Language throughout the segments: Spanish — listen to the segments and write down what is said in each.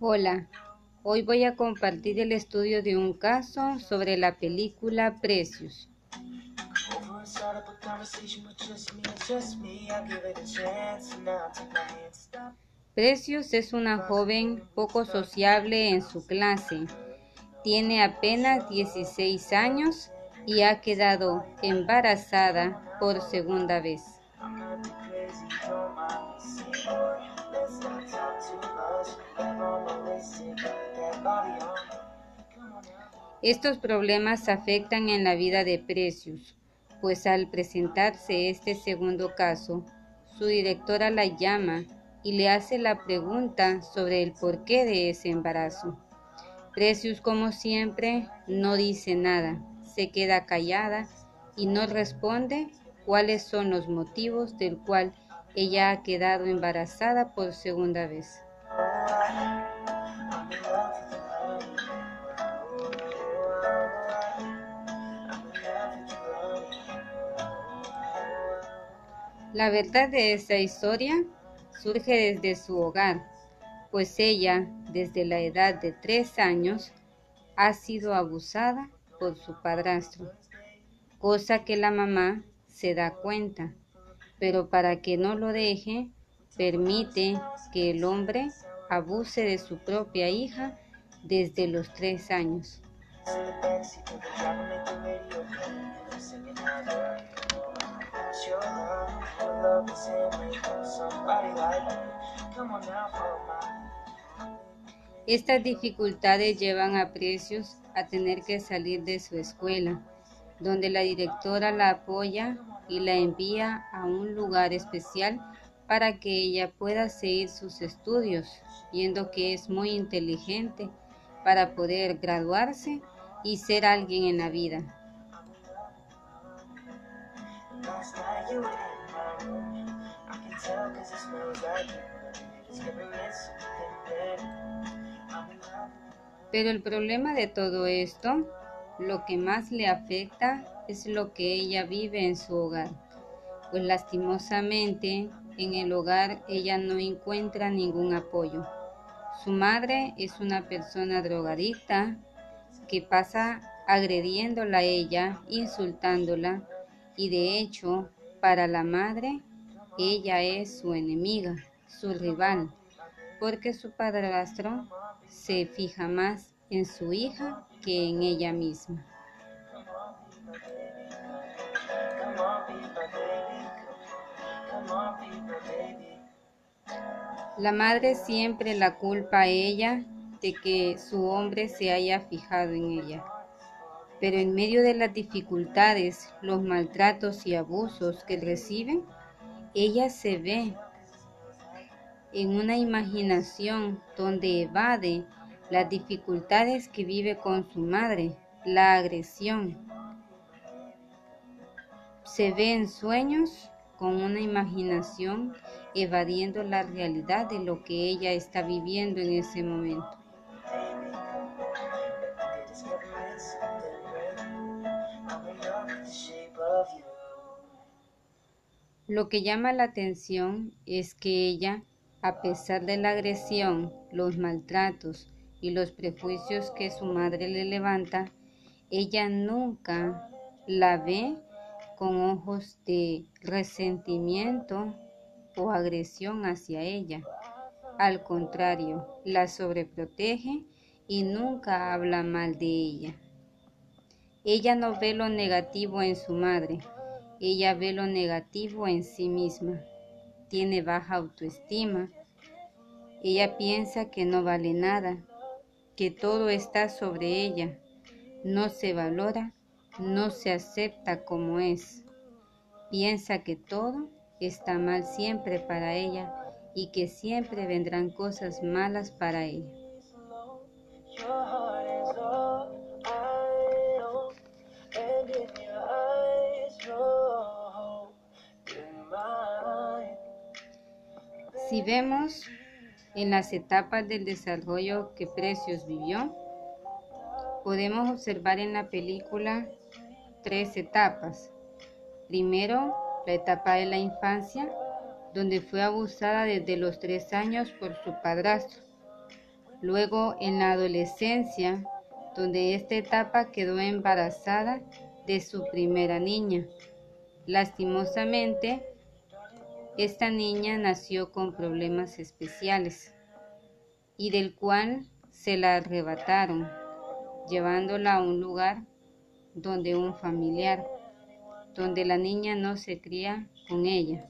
Hola, hoy voy a compartir el estudio de un caso sobre la película Precious. Precious es una joven poco sociable en su clase. Tiene apenas 16 años y ha quedado embarazada por segunda vez. Estos problemas afectan en la vida de Precious, pues al presentarse este segundo caso, su directora la llama y le hace la pregunta sobre el porqué de ese embarazo. Precious, como siempre, no dice nada, se queda callada y no responde cuáles son los motivos del cual ella ha quedado embarazada por segunda vez. La verdad de esta historia surge desde su hogar, pues ella, desde la edad de tres años, ha sido abusada por su padrastro, cosa que la mamá se da cuenta, pero para que no lo deje, permite que el hombre abuse de su propia hija desde los tres años. Estas dificultades llevan a Precios a tener que salir de su escuela, donde la directora la apoya y la envía a un lugar especial para que ella pueda seguir sus estudios, viendo que es muy inteligente para poder graduarse y ser alguien en la vida. Pero el problema de todo esto, lo que más le afecta es lo que ella vive en su hogar, pues lastimosamente en el hogar ella no encuentra ningún apoyo. Su madre es una persona drogadicta que pasa agrediéndola a ella, insultándola y de hecho para la madre ella es su enemiga, su rival, porque su padrastro se fija más en su hija que en ella misma. La madre siempre la culpa a ella de que su hombre se haya fijado en ella. Pero en medio de las dificultades, los maltratos y abusos que reciben, ella se ve en una imaginación donde evade las dificultades que vive con su madre, la agresión. Se ve en sueños con una imaginación evadiendo la realidad de lo que ella está viviendo en ese momento. Lo que llama la atención es que ella, a pesar de la agresión, los maltratos y los prejuicios que su madre le levanta, ella nunca la ve con ojos de resentimiento o agresión hacia ella. Al contrario, la sobreprotege y nunca habla mal de ella. Ella no ve lo negativo en su madre, ella ve lo negativo en sí misma. Tiene baja autoestima. Ella piensa que no vale nada, que todo está sobre ella. No se valora, no se acepta como es. Piensa que todo está mal siempre para ella y que siempre vendrán cosas malas para ella. Si vemos en las etapas del desarrollo que Precios vivió, podemos observar en la película tres etapas. Primero, la etapa de la infancia, donde fue abusada desde los tres años por su padrastro. Luego en la adolescencia, donde esta etapa quedó embarazada de su primera niña. Lastimosamente, esta niña nació con problemas especiales y del cual se la arrebataron, llevándola a un lugar donde un familiar, donde la niña no se cría con ella.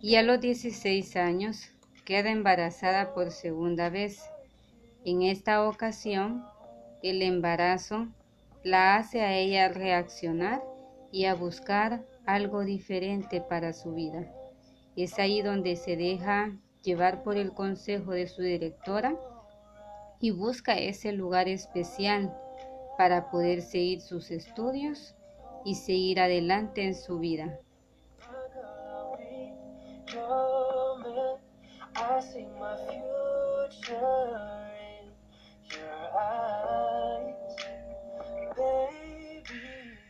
Y a los 16 años queda embarazada por segunda vez. En esta ocasión, el embarazo la hace a ella reaccionar y a buscar algo diferente para su vida. Es ahí donde se deja llevar por el consejo de su directora y busca ese lugar especial para poder seguir sus estudios y seguir adelante en su vida.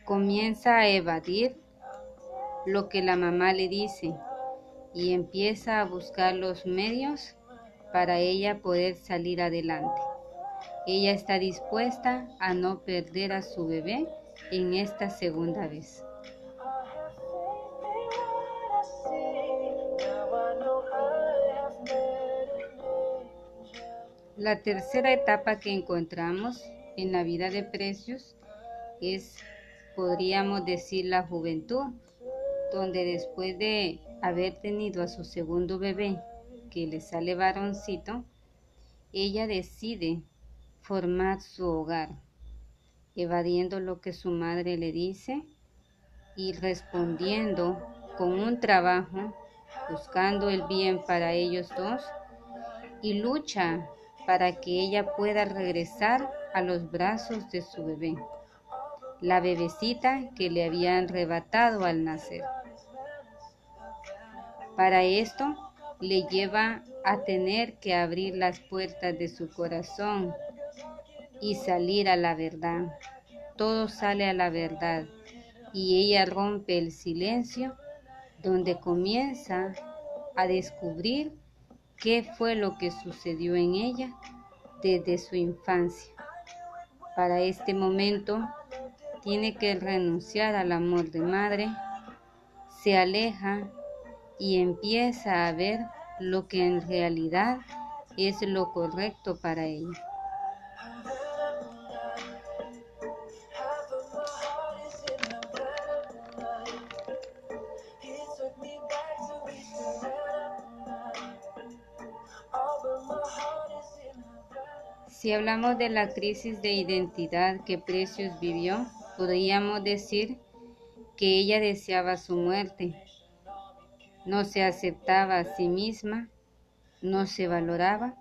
Comienza a evadir lo que la mamá le dice y empieza a buscar los medios para ella poder salir adelante. Ella está dispuesta a no perder a su bebé en esta segunda vez. La tercera etapa que encontramos en la vida de precios es, podríamos decir, la juventud, donde después de haber tenido a su segundo bebé, que le sale varoncito, ella decide formar su hogar, evadiendo lo que su madre le dice y respondiendo con un trabajo, buscando el bien para ellos dos y lucha para que ella pueda regresar a los brazos de su bebé, la bebecita que le habían arrebatado al nacer. Para esto le lleva a tener que abrir las puertas de su corazón y salir a la verdad. Todo sale a la verdad y ella rompe el silencio donde comienza a descubrir qué fue lo que sucedió en ella desde su infancia. Para este momento tiene que renunciar al amor de madre, se aleja y empieza a ver lo que en realidad es lo correcto para ella. Si hablamos de la crisis de identidad que Precios vivió, podríamos decir que ella deseaba su muerte. No se aceptaba a sí misma, no se valoraba.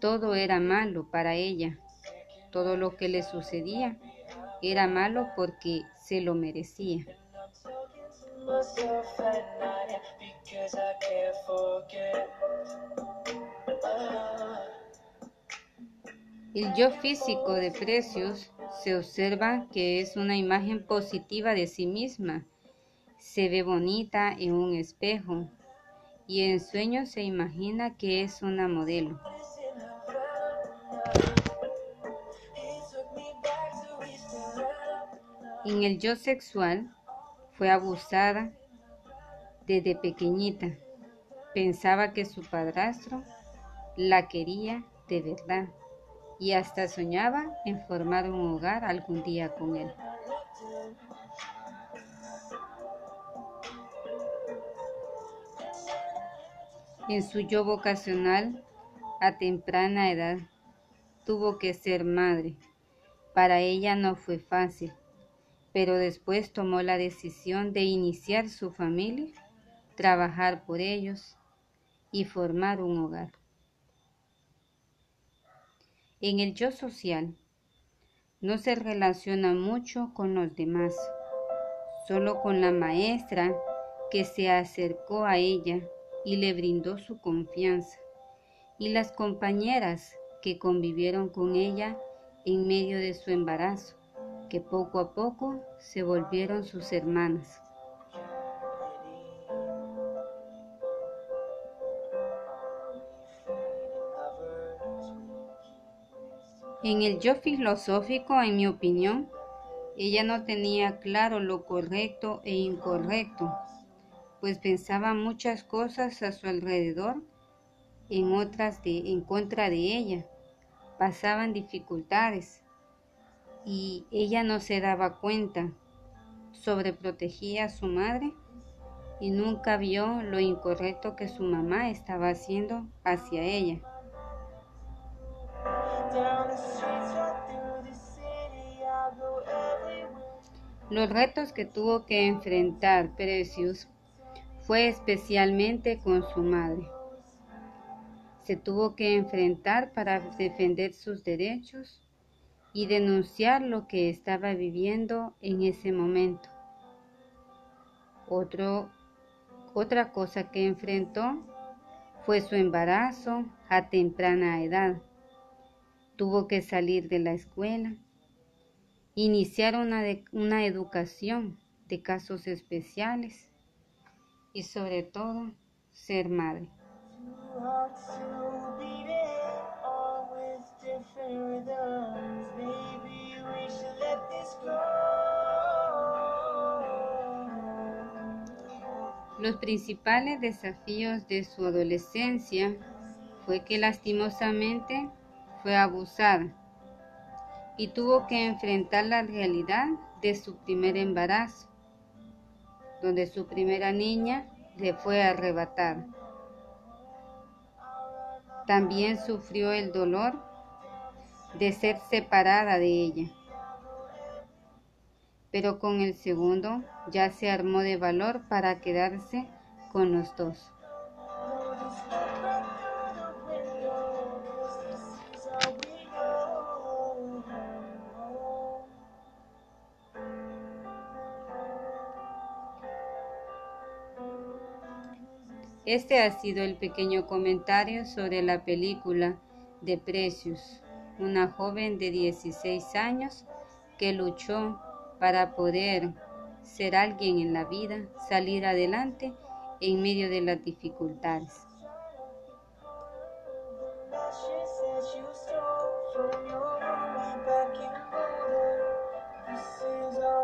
Todo era malo para ella. Todo lo que le sucedía era malo porque se lo merecía. El yo físico de Precios se observa que es una imagen positiva de sí misma. Se ve bonita en un espejo y en sueños se imagina que es una modelo. En el yo sexual fue abusada desde pequeñita. Pensaba que su padrastro la quería de verdad y hasta soñaba en formar un hogar algún día con él. En su yo vocacional, a temprana edad, tuvo que ser madre. Para ella no fue fácil, pero después tomó la decisión de iniciar su familia, trabajar por ellos y formar un hogar. En el yo social no se relaciona mucho con los demás, solo con la maestra que se acercó a ella y le brindó su confianza y las compañeras que convivieron con ella en medio de su embarazo, que poco a poco se volvieron sus hermanas. En el yo filosófico, en mi opinión, ella no tenía claro lo correcto e incorrecto, pues pensaba muchas cosas a su alrededor, en otras de, en contra de ella. Pasaban dificultades y ella no se daba cuenta. Sobreprotegía a su madre y nunca vio lo incorrecto que su mamá estaba haciendo hacia ella. Los retos que tuvo que enfrentar Precious fue especialmente con su madre. Se tuvo que enfrentar para defender sus derechos y denunciar lo que estaba viviendo en ese momento. Otra cosa que enfrentó fue su embarazo a temprana edad tuvo que salir de la escuela, iniciar una, una educación de casos especiales y sobre todo ser madre. Los principales desafíos de su adolescencia fue que lastimosamente fue abusada y tuvo que enfrentar la realidad de su primer embarazo, donde su primera niña le fue arrebatada. También sufrió el dolor de ser separada de ella. Pero con el segundo ya se armó de valor para quedarse con los dos. Este ha sido el pequeño comentario sobre la película de Precious, una joven de 16 años que luchó para poder ser alguien en la vida, salir adelante en medio de las dificultades.